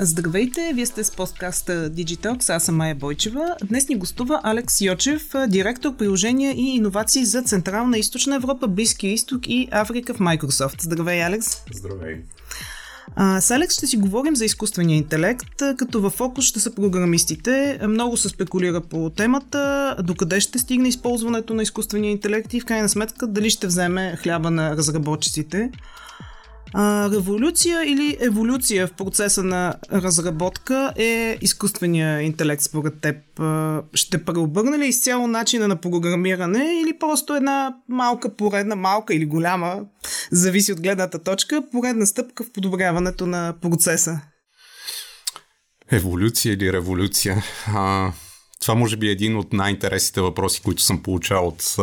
Здравейте, вие сте с подкаста Digitox, аз съм Майя Бойчева. Днес ни гостува Алекс Йочев, директор приложения и иновации за Централна и Източна Европа, Близкия изток и Африка в Microsoft. Здравей, Алекс! Здравей! А, с Алекс ще си говорим за изкуствения интелект, като във фокус ще са програмистите. Много се спекулира по темата, докъде ще стигне използването на изкуствения интелект и в крайна сметка дали ще вземе хляба на разработчиците. А, революция или еволюция в процеса на разработка е изкуствения интелект според теб? Ще преобърне ли изцяло начина на програмиране или просто една малка поредна, малка или голяма, зависи от гледната точка, поредна стъпка в подобряването на процеса? Еволюция или революция? А, това може би е един от най-интересните въпроси, които съм получавал от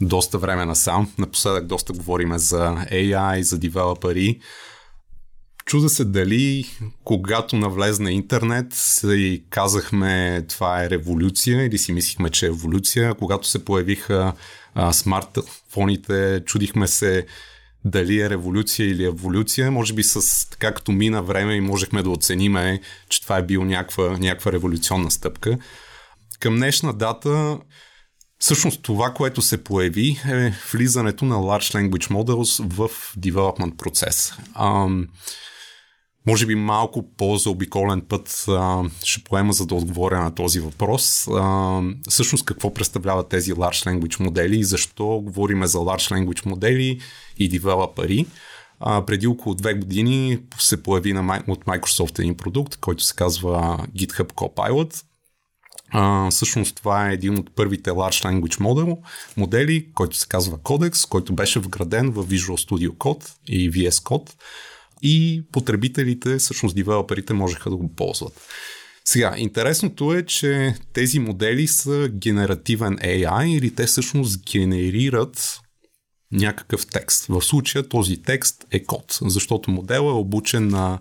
доста време насам. Напоследък доста говориме за AI, за девелопери. Чуда се дали, когато навлезна интернет, и казахме това е революция или си мислихме, че е еволюция. Когато се появиха а, смартфоните, чудихме се дали е революция или еволюция. Може би с така като мина време и можехме да оцениме, че това е бил някаква, някаква революционна стъпка. Към днешна дата Всъщност това, което се появи е влизането на Large Language Models в development процес. Може би малко по-заобиколен път а, ще поема за да отговоря на този въпрос. А, всъщност какво представляват тези Large Language модели и защо говориме за Large Language модели и девелопери. А, преди около две години се появи на, от Microsoft един продукт, който се казва GitHub Copilot а, всъщност това е един от първите Large Language Model, модели, който се казва Codex, който беше вграден в Visual Studio Code и VS Code и потребителите, всъщност девелоперите, можеха да го ползват. Сега, интересното е, че тези модели са генеративен AI или те всъщност генерират някакъв текст. В случая този текст е код, защото модел е обучен на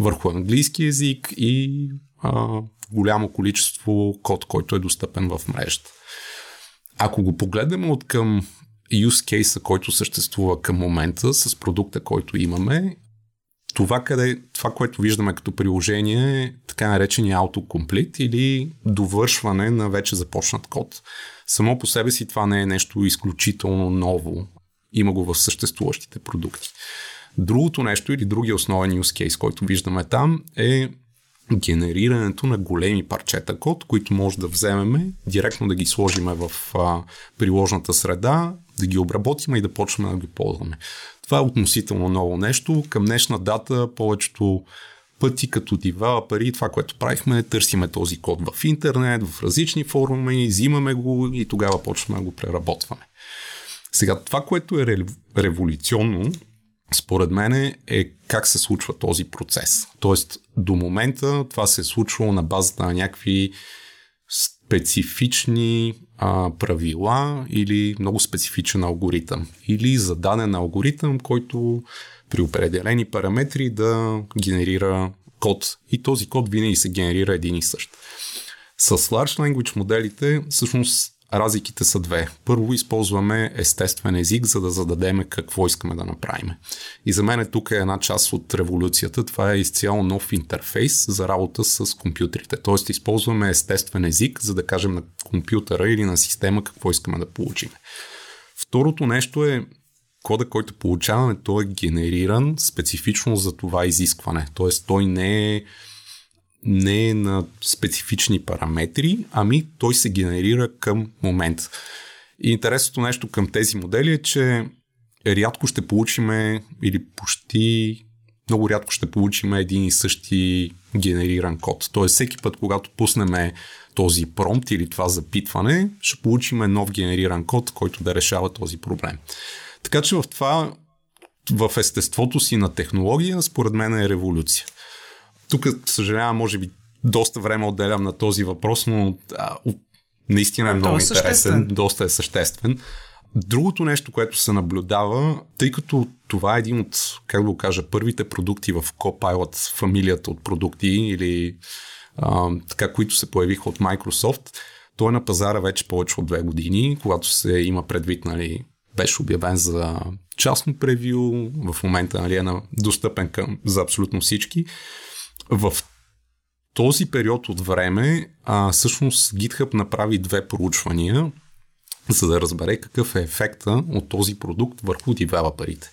върху английски язик и а, голямо количество код, който е достъпен в мрежата. Ако го погледнем от към use case, който съществува към момента с продукта, който имаме, това, къде, това, което виждаме като приложение е така наречения autocomplete или довършване на вече започнат код. Само по себе си това не е нещо изключително ново. Има го в съществуващите продукти. Другото нещо или другия основен use case, който виждаме там е генерирането на големи парчета код, които може да вземеме, директно да ги сложиме в а, приложната среда, да ги обработиме и да почнем да ги ползваме. Това е относително ново нещо. Към днешна дата повечето пъти като девелопери, това, което правихме, търсиме този код в интернет, в различни форуми, взимаме го и тогава почваме да го преработваме. Сега, това, което е революционно, според мен е как се случва този процес. Тоест, до момента това се е случвало на базата на някакви специфични а, правила или много специфичен алгоритъм. Или зададен алгоритъм, който при определени параметри да генерира код. И този код винаги се генерира един и същ. С Large Language моделите всъщност Разликите са две. Първо използваме естествен език, за да зададем какво искаме да направим. И за мен тук е една част от революцията. Това е изцяло нов интерфейс за работа с компютрите. Тоест използваме естествен език, за да кажем на компютъра или на система какво искаме да получим. Второто нещо е кода, който получаваме, той е генериран специфично за това изискване. Тоест той не е не е на специфични параметри, ами той се генерира към момент. И интересното нещо към тези модели е, че рядко ще получиме или почти много рядко ще получим един и същи генериран код. Тоест всеки път, когато пуснем този промпт или това запитване, ще получим нов генериран код, който да решава този проблем. Така че в това, в естеството си на технология, според мен е революция. Тук, съжалявам, може би доста време отделям на този въпрос, но а, наистина е много е интересен, съществен. доста е съществен. Другото нещо, което се наблюдава, тъй като това е един от, как да го кажа, първите продукти в Copilot, фамилията от продукти или а, така, които се появиха от Microsoft, той е на пазара вече повече от две години, когато се има предвид, нали, беше обявен за частно превю, в момента нали, е достъпен към, за абсолютно всички. В този период от време, а, всъщност GitHub направи две проучвания, за да разбере какъв е ефекта от този продукт върху девелоперите.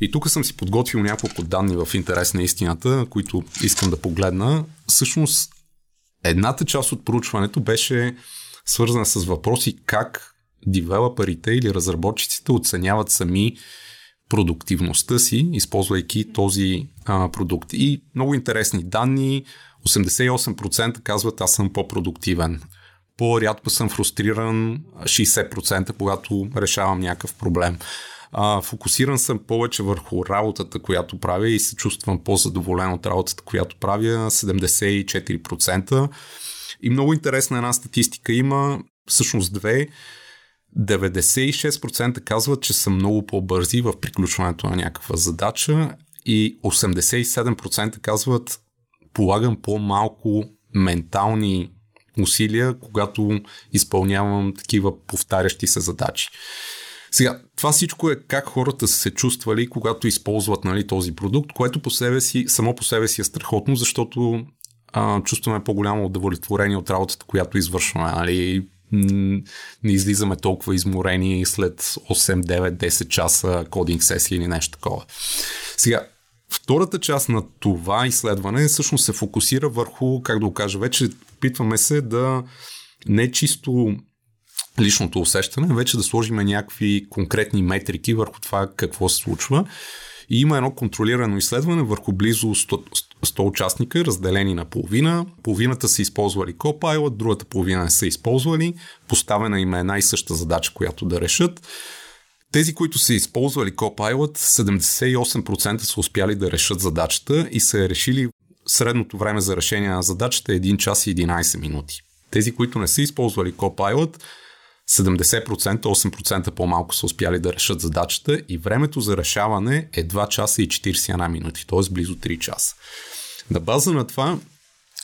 И тук съм си подготвил няколко данни в интерес на истината, които искам да погледна. Всъщност, едната част от проучването беше свързана с въпроси как девелоперите или разработчиците оценяват сами продуктивността си, използвайки този а, продукт. И много интересни данни. 88% казват аз съм по-продуктивен. По-рядко съм фрустриран 60%, когато решавам някакъв проблем. А, фокусиран съм повече върху работата, която правя и се чувствам по-задоволен от работата, която правя 74%. И много интересна една статистика има, всъщност две. 96% казват, че са много по-бързи в приключването на някаква задача и 87% казват, полагам по-малко ментални усилия, когато изпълнявам такива повтарящи се задачи. Сега, това всичко е как хората са се чувствали, когато използват нали, този продукт, което по себе си, само по себе си е страхотно, защото а, чувстваме по-голямо удовлетворение от работата, която извършваме. Нали? Не излизаме толкова изморени след 8, 9, 10 часа кодинг сесия или нещо такова. Сега, Втората част на това изследване всъщност се фокусира върху, как да го кажа, вече опитваме се да не чисто личното усещане, вече да сложим някакви конкретни метрики върху това какво се случва. И има едно контролирано изследване върху близо 100, 100 участника, разделени на половина. Половината са използвали Copilot, другата половина не са използвали. Поставена им е една и съща задача, която да решат. Тези, които са използвали Copilot, 78% са успяли да решат задачата и са решили средното време за решение на задачата е 1 час и 11 минути. Тези, които не са използвали Copilot, 70%, 8% по-малко са успяли да решат задачата и времето за решаване е 2 часа и 41 минути, т.е. близо 3 часа. На база на това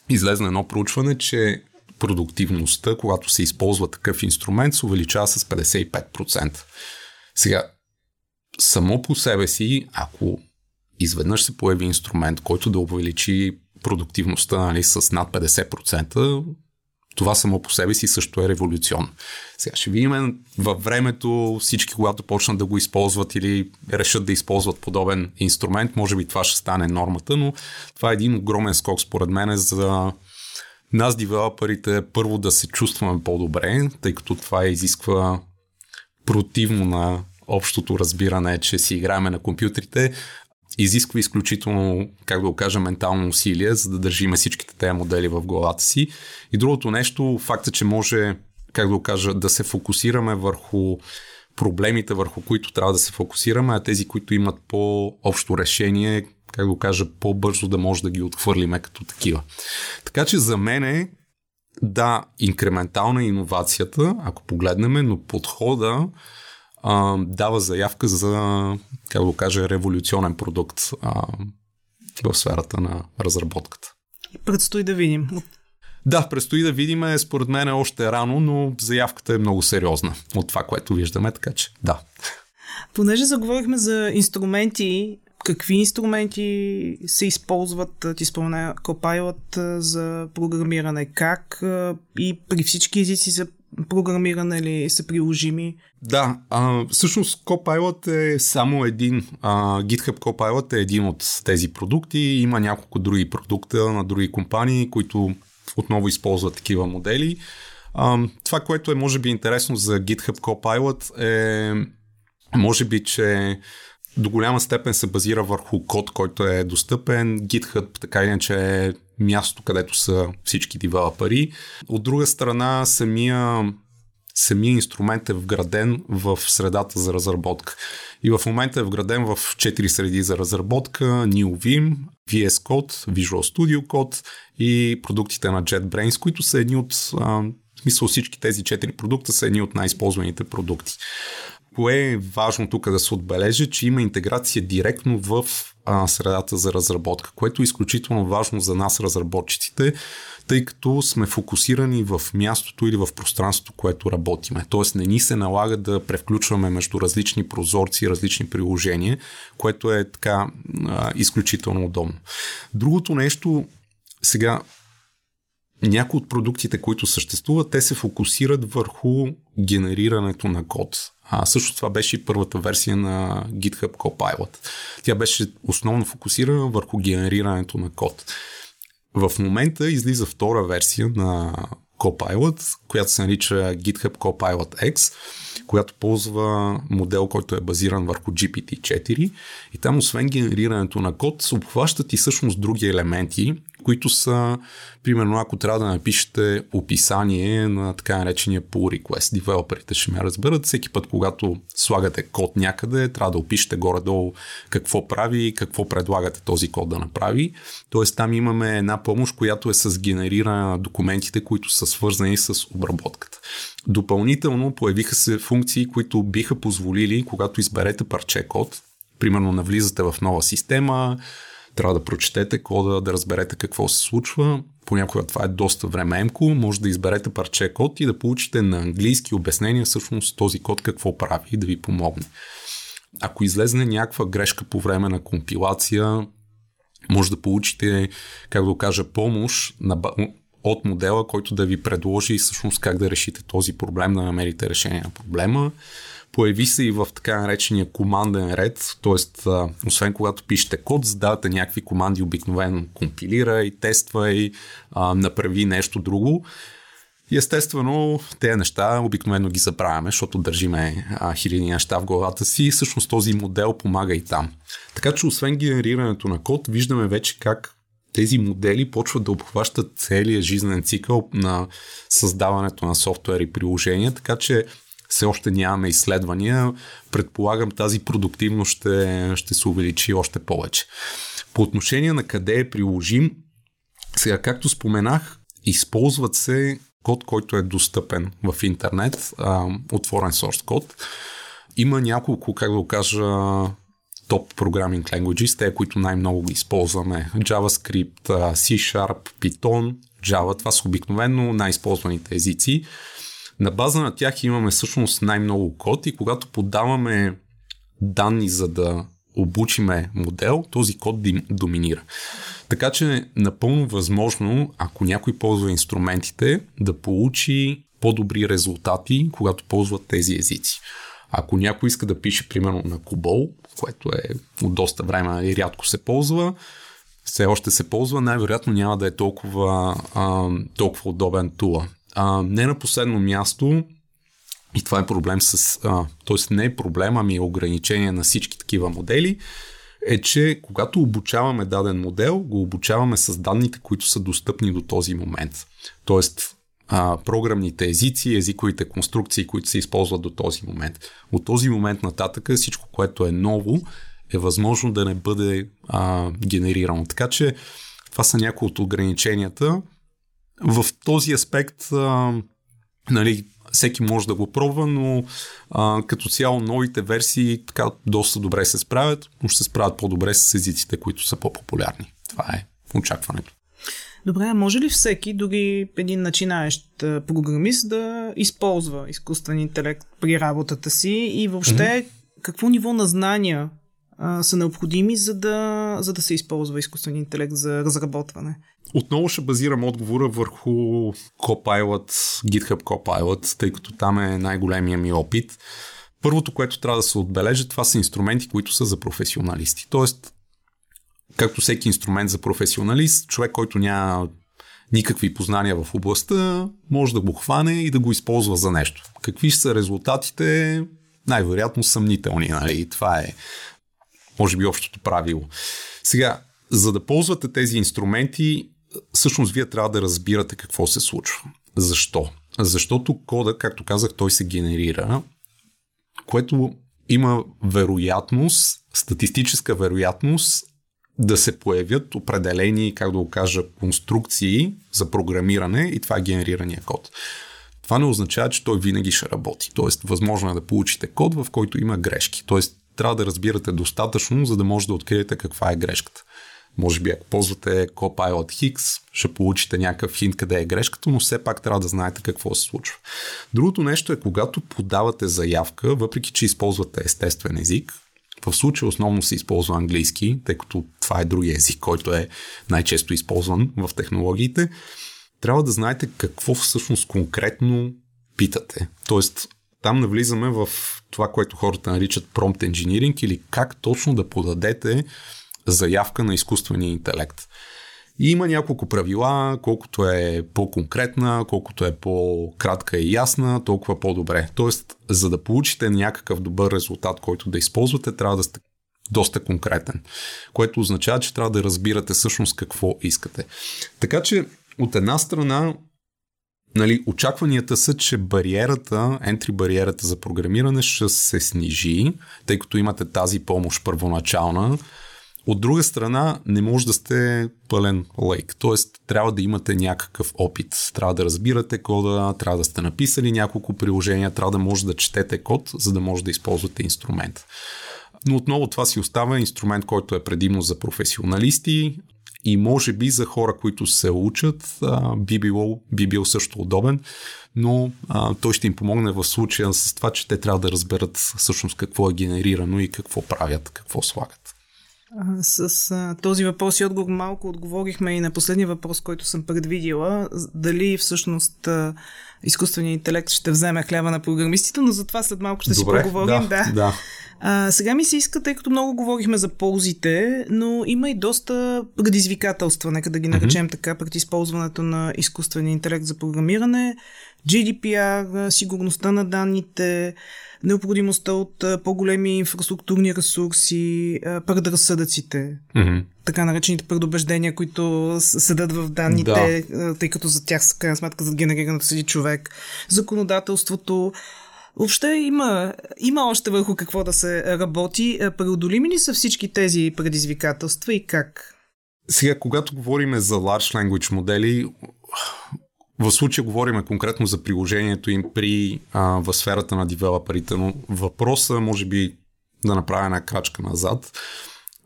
излезна едно проучване, че продуктивността, когато се използва такъв инструмент, се увеличава с 55%. Сега, само по себе си, ако изведнъж се появи инструмент, който да увеличи продуктивността нали, с над 50%, това само по себе си също е революцион. Сега ще видим във времето всички, когато почнат да го използват или решат да използват подобен инструмент, може би това ще стане нормата, но това е един огромен скок според мен за нас, девелоперите, първо да се чувстваме по-добре, тъй като това изисква противно на общото разбиране, че си играеме на компютрите, изисква изключително, как да го кажа, ментално усилие, за да държиме всичките тези модели в главата си. И другото нещо, факта, че може, как да го кажа, да се фокусираме върху проблемите, върху които трябва да се фокусираме, а тези, които имат по-общо решение, как да го кажа, по-бързо да може да ги отхвърлиме като такива. Така че за мен е, да, инкрементална иновацията, ако погледнем, но подхода а, дава заявка за, как да кажа, революционен продукт а, в сферата на разработката. Предстои да видим. Да, предстои да видим. Според мен е още рано, но заявката е много сериозна от това, което виждаме, така че да. Понеже заговорихме за инструменти, какви инструменти се използват, ти спомена Copilot за програмиране, как и при всички езици за програмиране или са приложими? Да, а, всъщност Copilot е само един. А, GitHub Copilot е един от тези продукти. Има няколко други продукта на други компании, които отново използват такива модели. А, това, което е може би интересно за GitHub Copilot е може би, че до голяма степен се базира върху код, който е достъпен. GitHub така иначе е място, където са всички девелопери. От друга страна, самия, самия инструмент е вграден в средата за разработка. И в момента е вграден в 4 среди за разработка, NewVim, VS Code, Visual Studio Code и продуктите на JetBrains, които са едни от, в смисъл всички тези 4 продукта са едни от най-използваните продукти. Кое е важно тук да се отбележи, че има интеграция директно в средата за разработка, което е изключително важно за нас, разработчиците, тъй като сме фокусирани в мястото или в пространството, което работиме. Тоест не ни се налага да превключваме между различни прозорци и различни приложения, което е така изключително удобно. Другото нещо, сега някои от продуктите, които съществуват, те се фокусират върху генерирането на код. А също това беше и първата версия на GitHub Copilot. Тя беше основно фокусирана върху генерирането на код. В момента излиза втора версия на Copilot, която се нарича GitHub Copilot X, която ползва модел, който е базиран върху GPT-4 и там освен генерирането на код се обхващат и всъщност други елементи, които са, примерно, ако трябва да напишете описание на така наречения pull request. Девелоперите ще ме разберат. Всеки път, когато слагате код някъде, трябва да опишете горе-долу какво прави какво предлагате този код да направи. Тоест там имаме една помощ, която е с генериране на документите, които са свързани с обработката. Допълнително появиха се функции, които биха позволили, когато изберете парче код, примерно навлизате в нова система, трябва да прочетете кода, да разберете какво се случва. Понякога това е доста времеемко. Може да изберете парче код и да получите на английски обяснение всъщност този код какво прави и да ви помогне. Ако излезне някаква грешка по време на компилация, може да получите, как да кажа, помощ на, от модела, който да ви предложи всъщност как да решите този проблем, да намерите решение на проблема. Появи се и в така наречения команден ред, т.е. освен когато пишете код, задавате някакви команди, обикновено компилира и тества и а, направи нещо друго. Естествено, тези неща обикновено ги забравяме, защото държиме а, хиляди неща в главата си и всъщност този модел помага и там. Така че освен генерирането на код, виждаме вече как тези модели почват да обхващат целия жизнен цикъл на създаването на софтуер и приложения, така че все още нямаме изследвания. Предполагам тази продуктивност ще, ще се увеличи още повече. По отношение на къде е приложим, сега както споменах, използват се код, който е достъпен в интернет, а, отворен source код. Има няколко, как да го кажа, топ programming languages, те, които най-много ги използваме. JavaScript, C-Sharp, Python, Java, това са обикновено най-използваните езици. На база на тях имаме всъщност най-много код и когато подаваме данни за да обучиме модел, този код доминира. Така че напълно възможно, ако някой ползва инструментите, да получи по-добри резултати, когато ползват тези езици. Ако някой иска да пише примерно на Кубол, което е от доста време и рядко се ползва, все още се ползва, най-вероятно няма да е толкова, а, толкова удобен тула. А, не на последно място, и това е проблем с. т.е. не е проблем, ами е ограничение на всички такива модели, е, че когато обучаваме даден модел, го обучаваме с данните, които са достъпни до този момент. Тоест, а, програмните езици, езиковите конструкции, които се използват до този момент. От този момент нататък всичко, което е ново, е възможно да не бъде а, генерирано. Така че това са някои от ограниченията. В този аспект, а, нали, всеки може да го пробва, но а, като цяло новите версии така доста добре се справят, но ще се справят по-добре с езиците, които са по-популярни. Това е очакването. Добре, а може ли всеки, дори един начинаещ програмист да използва изкуствен интелект при работата си и въобще mm-hmm. какво ниво на знания са необходими, за да, за да се използва изкуствен интелект за разработване? Отново ще базирам отговора върху Copilot, GitHub Copilot, тъй като там е най-големия ми опит. Първото, което трябва да се отбележи, това са инструменти, които са за професионалисти. Тоест, както всеки инструмент за професионалист, човек, който няма никакви познания в областта, може да го хване и да го използва за нещо. Какви ще са резултатите? Най-вероятно съмнителни. Нали? Това е, може би, общото правило. Сега, за да ползвате тези инструменти, всъщност вие трябва да разбирате какво се случва. Защо? Защото кода, както казах, той се генерира, което има вероятност, статистическа вероятност да се появят определени, как да го кажа, конструкции за програмиране и това е генерирания код. това не означава, че той винаги ще работи. Тоест, възможно е да получите код, в който има грешки. Тоест, трябва да разбирате достатъчно, за да може да откриете каква е грешката. Може би ако ползвате Copilot Higgs, ще получите някакъв хинт къде е грешката, но все пак трябва да знаете какво се случва. Другото нещо е, когато подавате заявка, въпреки че използвате естествен език, в случая основно се използва английски, тъй като това е другия език, който е най-често използван в технологиите, трябва да знаете какво всъщност конкретно питате. Тоест, там навлизаме в това, което хората наричат prompt engineering или как точно да подадете заявка на изкуствения интелект. И има няколко правила, колкото е по-конкретна, колкото е по-кратка и ясна, толкова по-добре. Тоест, за да получите някакъв добър резултат, който да използвате, трябва да сте доста конкретен. Което означава, че трябва да разбирате всъщност какво искате. Така че, от една страна, нали, очакванията са, че бариерата, entry бариерата за програмиране ще се снижи, тъй като имате тази помощ първоначална, от друга страна, не може да сте пълен лейк, т.е. трябва да имате някакъв опит. Трябва да разбирате кода, трябва да сте написали няколко приложения, трябва да може да четете код, за да може да използвате инструмент. Но отново това си остава инструмент, който е предимно за професионалисти и може би за хора, които се учат, би, било, би бил също удобен, но а, той ще им помогне в случая с това, че те трябва да разберат всъщност какво е генерирано и какво правят, какво слагат. С а, този въпрос и отговор малко отговорихме и на последния въпрос, който съм предвидила. Дали всъщност а, изкуственият интелект ще вземе хляба на програмистите, но за това след малко ще Добре, си поговорим. Да, да. да. А, сега ми се иска, тъй като много говорихме за ползите, но има и доста предизвикателства, нека да ги наречем mm-hmm. така, пред използването на изкуствения интелект за програмиране, GDPR, сигурността на данните, необходимостта от по-големи инфраструктурни ресурси, предразсъдъците, mm-hmm. така наречените предубеждения, които седат в данните, да. тъй като за тях, с крайна сметка, за генерирането седи човек, законодателството. Въобще има, има още върху какво да се работи. Преодолими ли са всички тези предизвикателства и как? Сега, когато говорим за large language модели, в случая говорим конкретно за приложението им при а, в сферата на девелоперите, но въпроса може би да направя една крачка назад.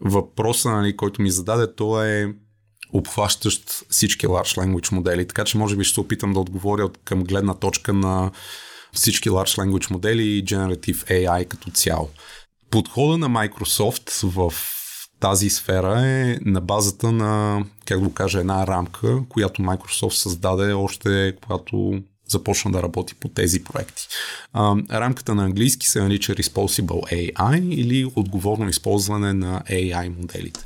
Въпроса, нали, който ми зададе, то е обхващащ всички large language модели, така че може би ще се опитам да отговоря от към гледна точка на всички large language модели и Generative AI като цяло. Подхода на Microsoft в тази сфера е на базата на, как да кажа, една рамка, която Microsoft създаде още когато започна да работи по тези проекти. А, рамката на английски се нарича Responsible AI или отговорно използване на AI моделите.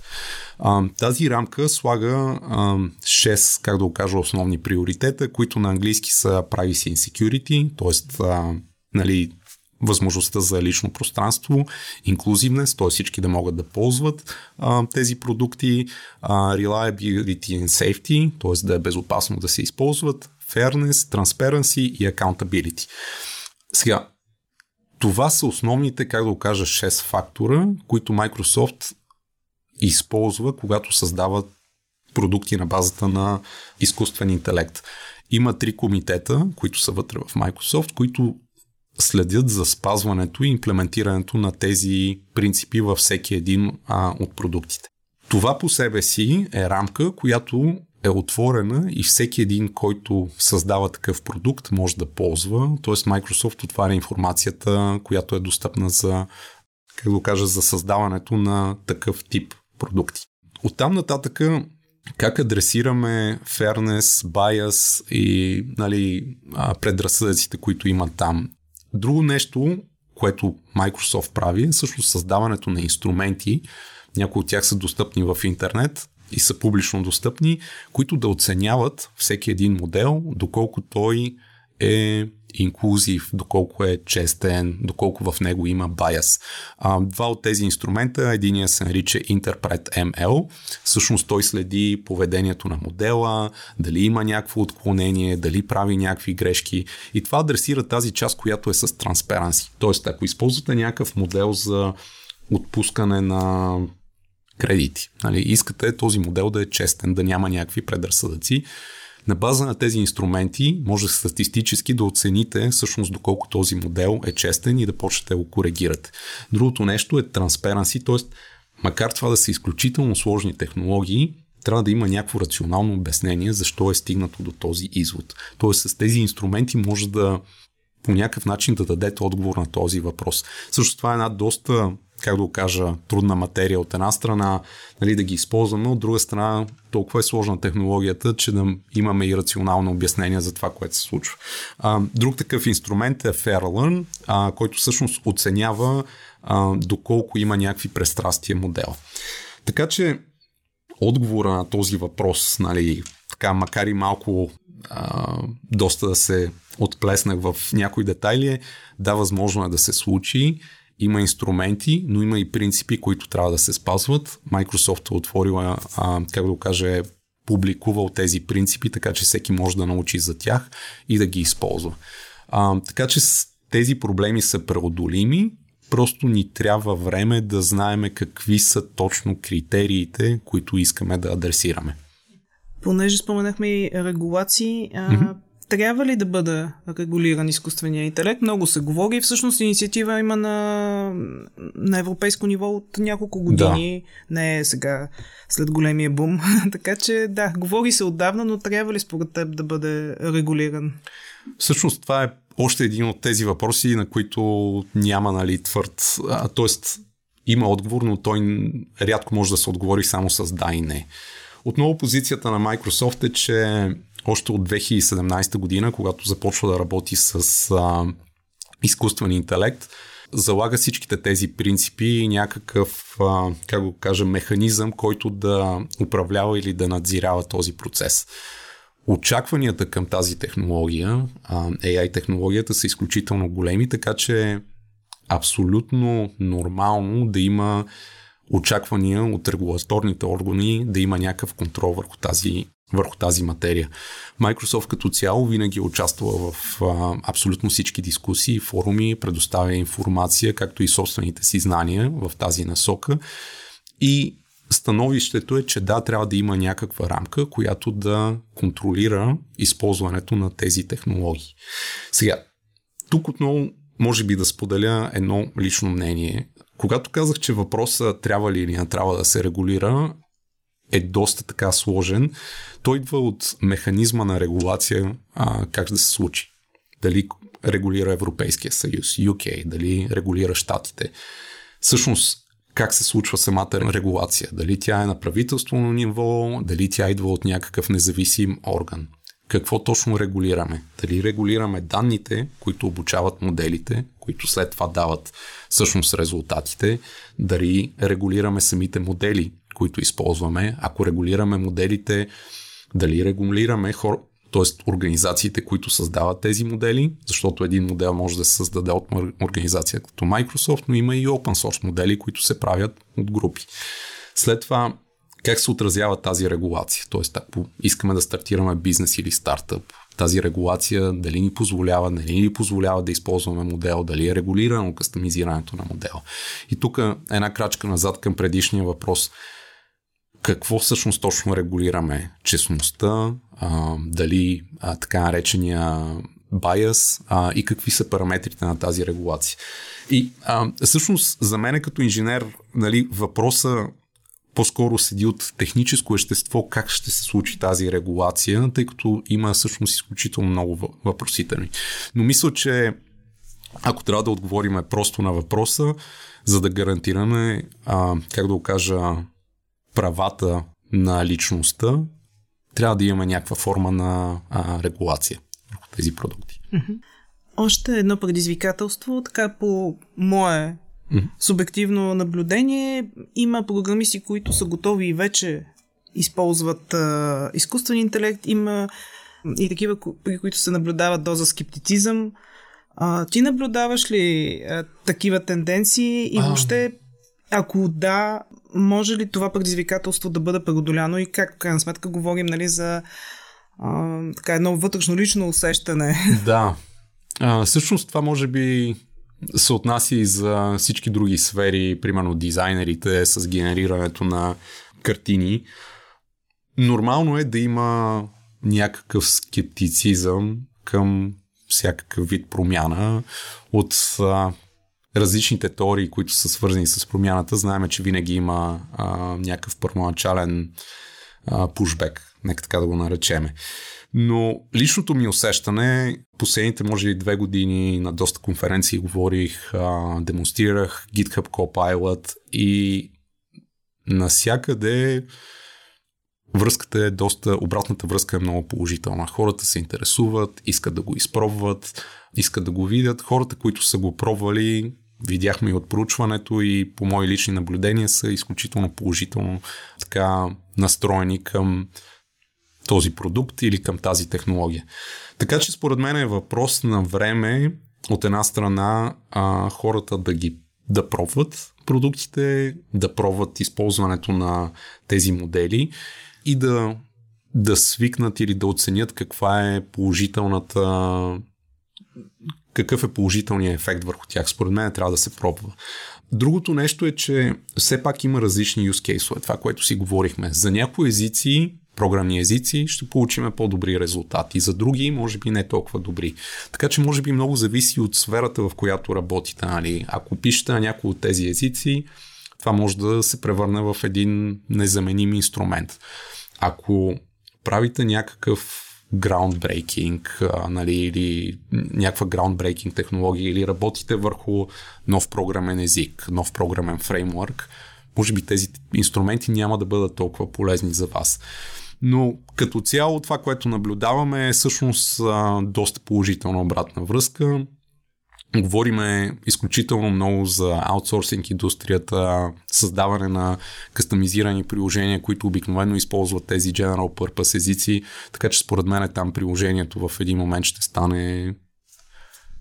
А, тази рамка слага а, 6, как да го кажа, основни приоритета, които на английски са Privacy and Security, т.е. нали, възможността за лично пространство, инклюзивност, т.е. всички да могат да ползват а, тези продукти, а, reliability and safety, т.е. да е безопасно да се използват, fairness, transparency и accountability. Сега, това са основните, как да го кажа, 6 фактора, които Microsoft използва, когато създават продукти на базата на изкуствен интелект. Има три комитета, които са вътре в Microsoft, които следят за спазването и имплементирането на тези принципи във всеки един а, от продуктите. Това по себе си е рамка, която е отворена и всеки един, който създава такъв продукт, може да ползва. Тоест Microsoft отваря информацията, която е достъпна за, как да кажа, за създаването на такъв тип продукти. Оттам нататък как адресираме fairness, bias и нали, предразсъдъците, които има там. Друго нещо, което Microsoft прави, е също създаването на инструменти. Някои от тях са достъпни в интернет и са публично достъпни, които да оценяват всеки един модел, доколко той е инклюзив, доколко е честен, доколко в него има. А, два от тези инструмента, единия се нарича Interpret ML, всъщност той следи поведението на модела, дали има някакво отклонение, дали прави някакви грешки и това адресира тази част, която е с transparency. Тоест, ако използвате някакъв модел за отпускане на кредити, нали, искате този модел да е честен, да няма някакви предразсъдъци, На база на тези инструменти може статистически да оцените всъщност доколко този модел е честен и да почнете да го коригирате. Другото нещо е transparency, т.е. макар това да са изключително сложни технологии, трябва да има някакво рационално обяснение защо е стигнато до този извод. Тоест с тези инструменти може да по някакъв начин да дадете отговор на този въпрос. Също това е една доста как да го кажа, трудна материя от една страна, нали, да ги използваме, от друга страна толкова е сложна технологията, че да имаме и рационално обяснение за това, което се случва. А, друг такъв инструмент е FairLearn, а, който всъщност оценява а, доколко има някакви престрастия модел. Така че отговора на този въпрос, нали, така, макар и малко а, доста да се отплеснах в някои детайли, е, да, възможно е да се случи има инструменти, но има и принципи, които трябва да се спазват. Microsoft е отворила, а, как да го кажа, е публикувал тези принципи, така че всеки може да научи за тях и да ги използва. А, така че тези проблеми са преодолими, просто ни трябва време да знаеме какви са точно критериите, които искаме да адресираме. Понеже споменахме и регулации, mm-hmm трябва ли да бъде регулиран изкуствения интелект? Много се говори. Всъщност инициатива има на, на европейско ниво от няколко години. Да. Не е сега след големия бум. така че да, говори се отдавна, но трябва ли според теб да бъде регулиран? Всъщност това е още един от тези въпроси, на които няма нали, твърд. А, тоест има отговор, но той рядко може да се отговори само с да и не. Отново позицията на Microsoft е, че още от 2017 година, когато започва да работи с а, изкуствен интелект, залага всичките тези принципи и някакъв, а, как го кажа, механизъм, който да управлява или да надзирава този процес. Очакванията към тази технология, AI технологията, са изключително големи, така че е абсолютно нормално да има очаквания от регулаторните органи да има някакъв контрол върху тази върху тази материя. Microsoft като цяло винаги е участвала в а, абсолютно всички дискусии, форуми, предоставя информация, както и собствените си знания в тази насока. И становището е, че да, трябва да има някаква рамка, която да контролира използването на тези технологии. Сега, тук отново може би да споделя едно лично мнение. Когато казах, че въпросът трябва ли или не трябва да се регулира, е доста така сложен. Той идва от механизма на регулация а, как да се случи. Дали регулира Европейския съюз, UK, дали регулира щатите. Всъщност, как се случва самата регулация? Дали тя е на правителствено ниво, дали тя идва от някакъв независим орган? Какво точно регулираме? Дали регулираме данните, които обучават моделите, които след това дават всъщност резултатите? Дали регулираме самите модели, които използваме, ако регулираме моделите, дали регулираме хора, т.е. организациите, които създават тези модели, защото един модел може да се създаде от организация като Microsoft, но има и open source модели, които се правят от групи. След това, как се отразява тази регулация? Тоест, ако искаме да стартираме бизнес или стартъп, тази регулация дали ни позволява, дали ни позволява да използваме модел, дали е регулирано кастомизирането на модела. И тук една крачка назад към предишния въпрос – какво всъщност точно регулираме? Честността, а, дали а, така наречения а, и какви са параметрите на тази регулация. И а, всъщност за мен като инженер нали, въпроса по-скоро седи от техническо естество как ще се случи тази регулация, тъй като има всъщност изключително много въпросителни. Но мисля, че ако трябва да отговорим просто на въпроса, за да гарантираме, а, как да го кажа, правата на личността, трябва да имаме някаква форма на а, регулация върху тези продукти. Още едно предизвикателство, така по мое mm-hmm. субективно наблюдение, има програмисти, които са готови и вече използват а, изкуствен интелект, има и такива, при които се наблюдава доза скептицизъм. А, ти наблюдаваш ли а, такива тенденции и въобще, ако да, може ли това предизвикателство да бъде преодоляно и как в крайна сметка говорим нали, за а, така едно вътрешно лично усещане? Да. А, всъщност това може би се отнася и за всички други сфери, примерно дизайнерите с генерирането на картини. Нормално е да има някакъв скептицизъм към всякакъв вид промяна от а, различните теории, които са свързани с промяната. Знаеме, че винаги има а, някакъв първоначален пушбек, нека така да го наречеме. Но личното ми усещане, последните може би две години на доста конференции говорих, а, демонстрирах GitHub Copilot и насякъде връзката е доста, обратната връзка е много положителна. Хората се интересуват, искат да го изпробват, искат да го видят. Хората, които са го пробвали, видяхме и от проучването и по мои лични наблюдения са изключително положително така настроени към този продукт или към тази технология. Така че според мен е въпрос на време от една страна а, хората да ги да пробват продуктите, да пробват използването на тези модели и да, да свикнат или да оценят каква е положителната какъв е положителният ефект върху тях. Според мен трябва да се пробва. Другото нещо е, че все пак има различни use case Това, което си говорихме. За някои езици, програмни езици, ще получим по-добри резултати. За други, може би не толкова добри. Така че, може би много зависи от сферата, в която работите. Нали? Ако пишете на някои от тези езици, това може да се превърне в един незаменим инструмент. Ако правите някакъв groundbreaking, нали, или някаква groundbreaking технология, или работите върху нов програмен език, нов програмен фреймворк, може би тези инструменти няма да бъдат толкова полезни за вас. Но като цяло това, което наблюдаваме е всъщност доста положителна обратна връзка. Говориме изключително много за аутсорсинг индустрията, създаване на кастомизирани приложения, които обикновено използват тези general purpose езици, така че според мен там приложението в един момент ще стане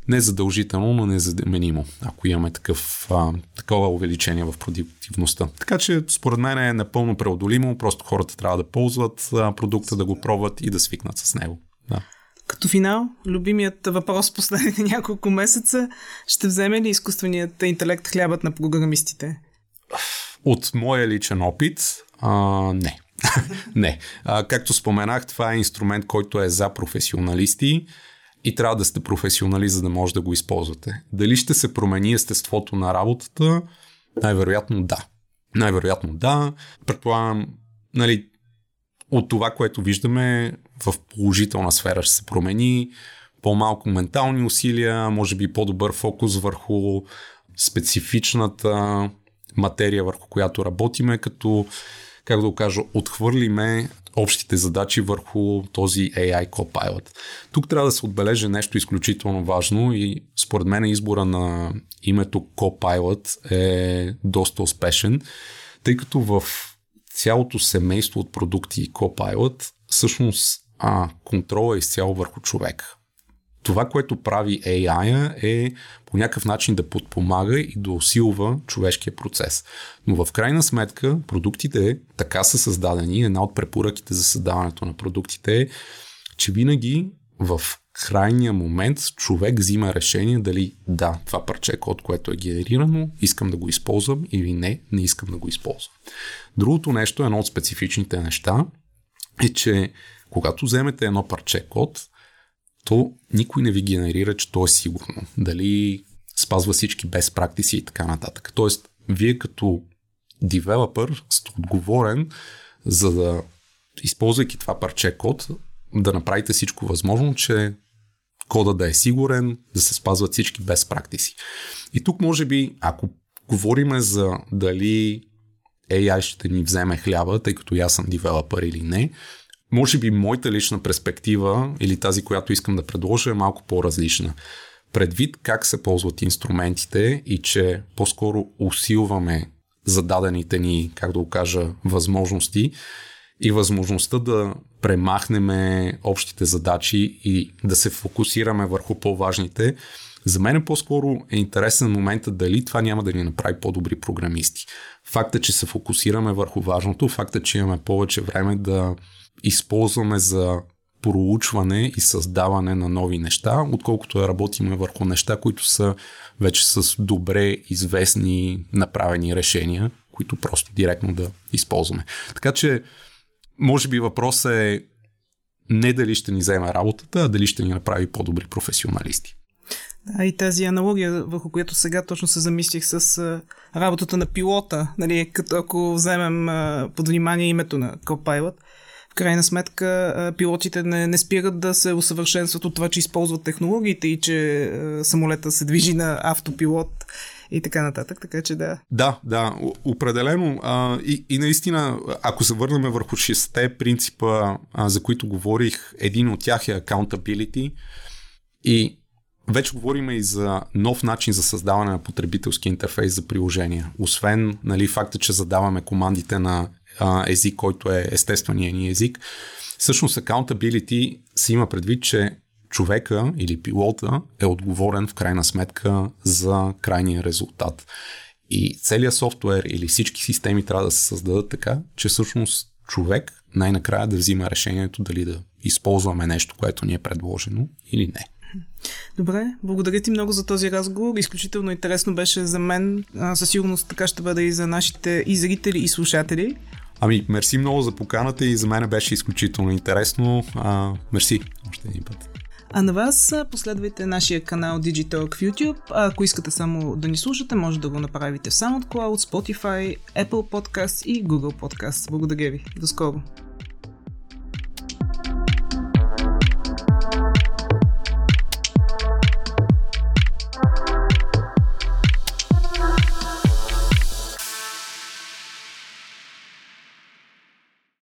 не задължително, но незаменимо, ако имаме такъв, а, такова увеличение в продуктивността. Така че според мен е напълно преодолимо, просто хората трябва да ползват а, продукта, да го пробват и да свикнат с него. Да. Като финал, любимият въпрос последните няколко месеца, ще вземе ли изкуственият интелект хлябът на програмистите? От моя личен опит, а, не. не. А, както споменах, това е инструмент, който е за професионалисти и трябва да сте професионалист, за да може да го използвате. Дали ще се промени естеството на работата? Най-вероятно да. Най-вероятно да. Предполагам, нали, от това, което виждаме в положителна сфера ще се промени, по-малко ментални усилия, може би по-добър фокус върху специфичната материя, върху която работиме, като, как да го кажа, отхвърлиме общите задачи върху този AI Copilot. Тук трябва да се отбележи нещо изключително важно и според мен избора на името Copilot е доста успешен, тъй като в цялото семейство от продукти Copilot всъщност а, контрола изцяло върху човек. Това, което прави AI е по някакъв начин да подпомага и да усилва човешкия процес. Но в крайна сметка продуктите така са създадени. Една от препоръките за създаването на продуктите е, че винаги в крайния момент човек взима решение дали да, това парче код, което е генерирано, искам да го използвам или не, не искам да го използвам. Другото нещо, едно от специфичните неща, е, че когато вземете едно парче код, то никой не ви генерира, че то е сигурно. Дали спазва всички без практици и така нататък. Тоест, вие като девелопър сте отговорен за да, използвайки това парче код, да направите всичко възможно, че кода да е сигурен, да се спазват всички без практици. И тук може би, ако говориме за дали AI ще ни вземе хляба, тъй като аз съм девелопър или не, може би моята лична перспектива или тази, която искам да предложа е малко по-различна. Предвид как се ползват инструментите и че по-скоро усилваме зададените ни, как да го кажа, възможности и възможността да премахнем общите задачи и да се фокусираме върху по-важните, за мен по-скоро е интересен момента дали това няма да ни направи по-добри програмисти. Факта, че се фокусираме върху важното, факта, че имаме повече време да използваме за проучване и създаване на нови неща, отколкото да работиме върху неща, които са вече с добре известни направени решения, които просто директно да използваме. Така че, може би въпросът е не дали ще ни вземе работата, а дали ще ни направи по-добри професионалисти. Да, и тази аналогия, върху която сега точно се замислих с а, работата на пилота, нали, като ако вземем а, под внимание името на Copilot, в крайна сметка пилотите не, не спират да се усъвършенстват от това, че използват технологиите и че самолета се движи на автопилот и така нататък, така че да. Да, да, определено. А, и, и наистина, ако се върнем върху шесте принципа, а, за които говорих, един от тях е accountability и вече говорим и за нов начин за създаване на потребителски интерфейс за приложения. Освен нали, факта, че задаваме командите на а, език, който е естествения ни език, всъщност accountability се има предвид, че човека или пилота е отговорен в крайна сметка за крайния резултат. И целият софтуер или всички системи трябва да се създадат така, че всъщност човек най-накрая да взима решението дали да използваме нещо, което ни е предложено или не. Добре, благодаря ти много за този разговор. Изключително интересно беше за мен. Със сигурност така ще бъде и за нашите и зрители, и слушатели. Ами, мерси много за поканата и за мен беше изключително интересно. А, мерси още един път. А на вас последвайте нашия канал Digitalk в YouTube. А ако искате само да ни слушате, може да го направите в SoundCloud, Spotify, Apple Podcast и Google Podcast. Благодаря ви. До скоро!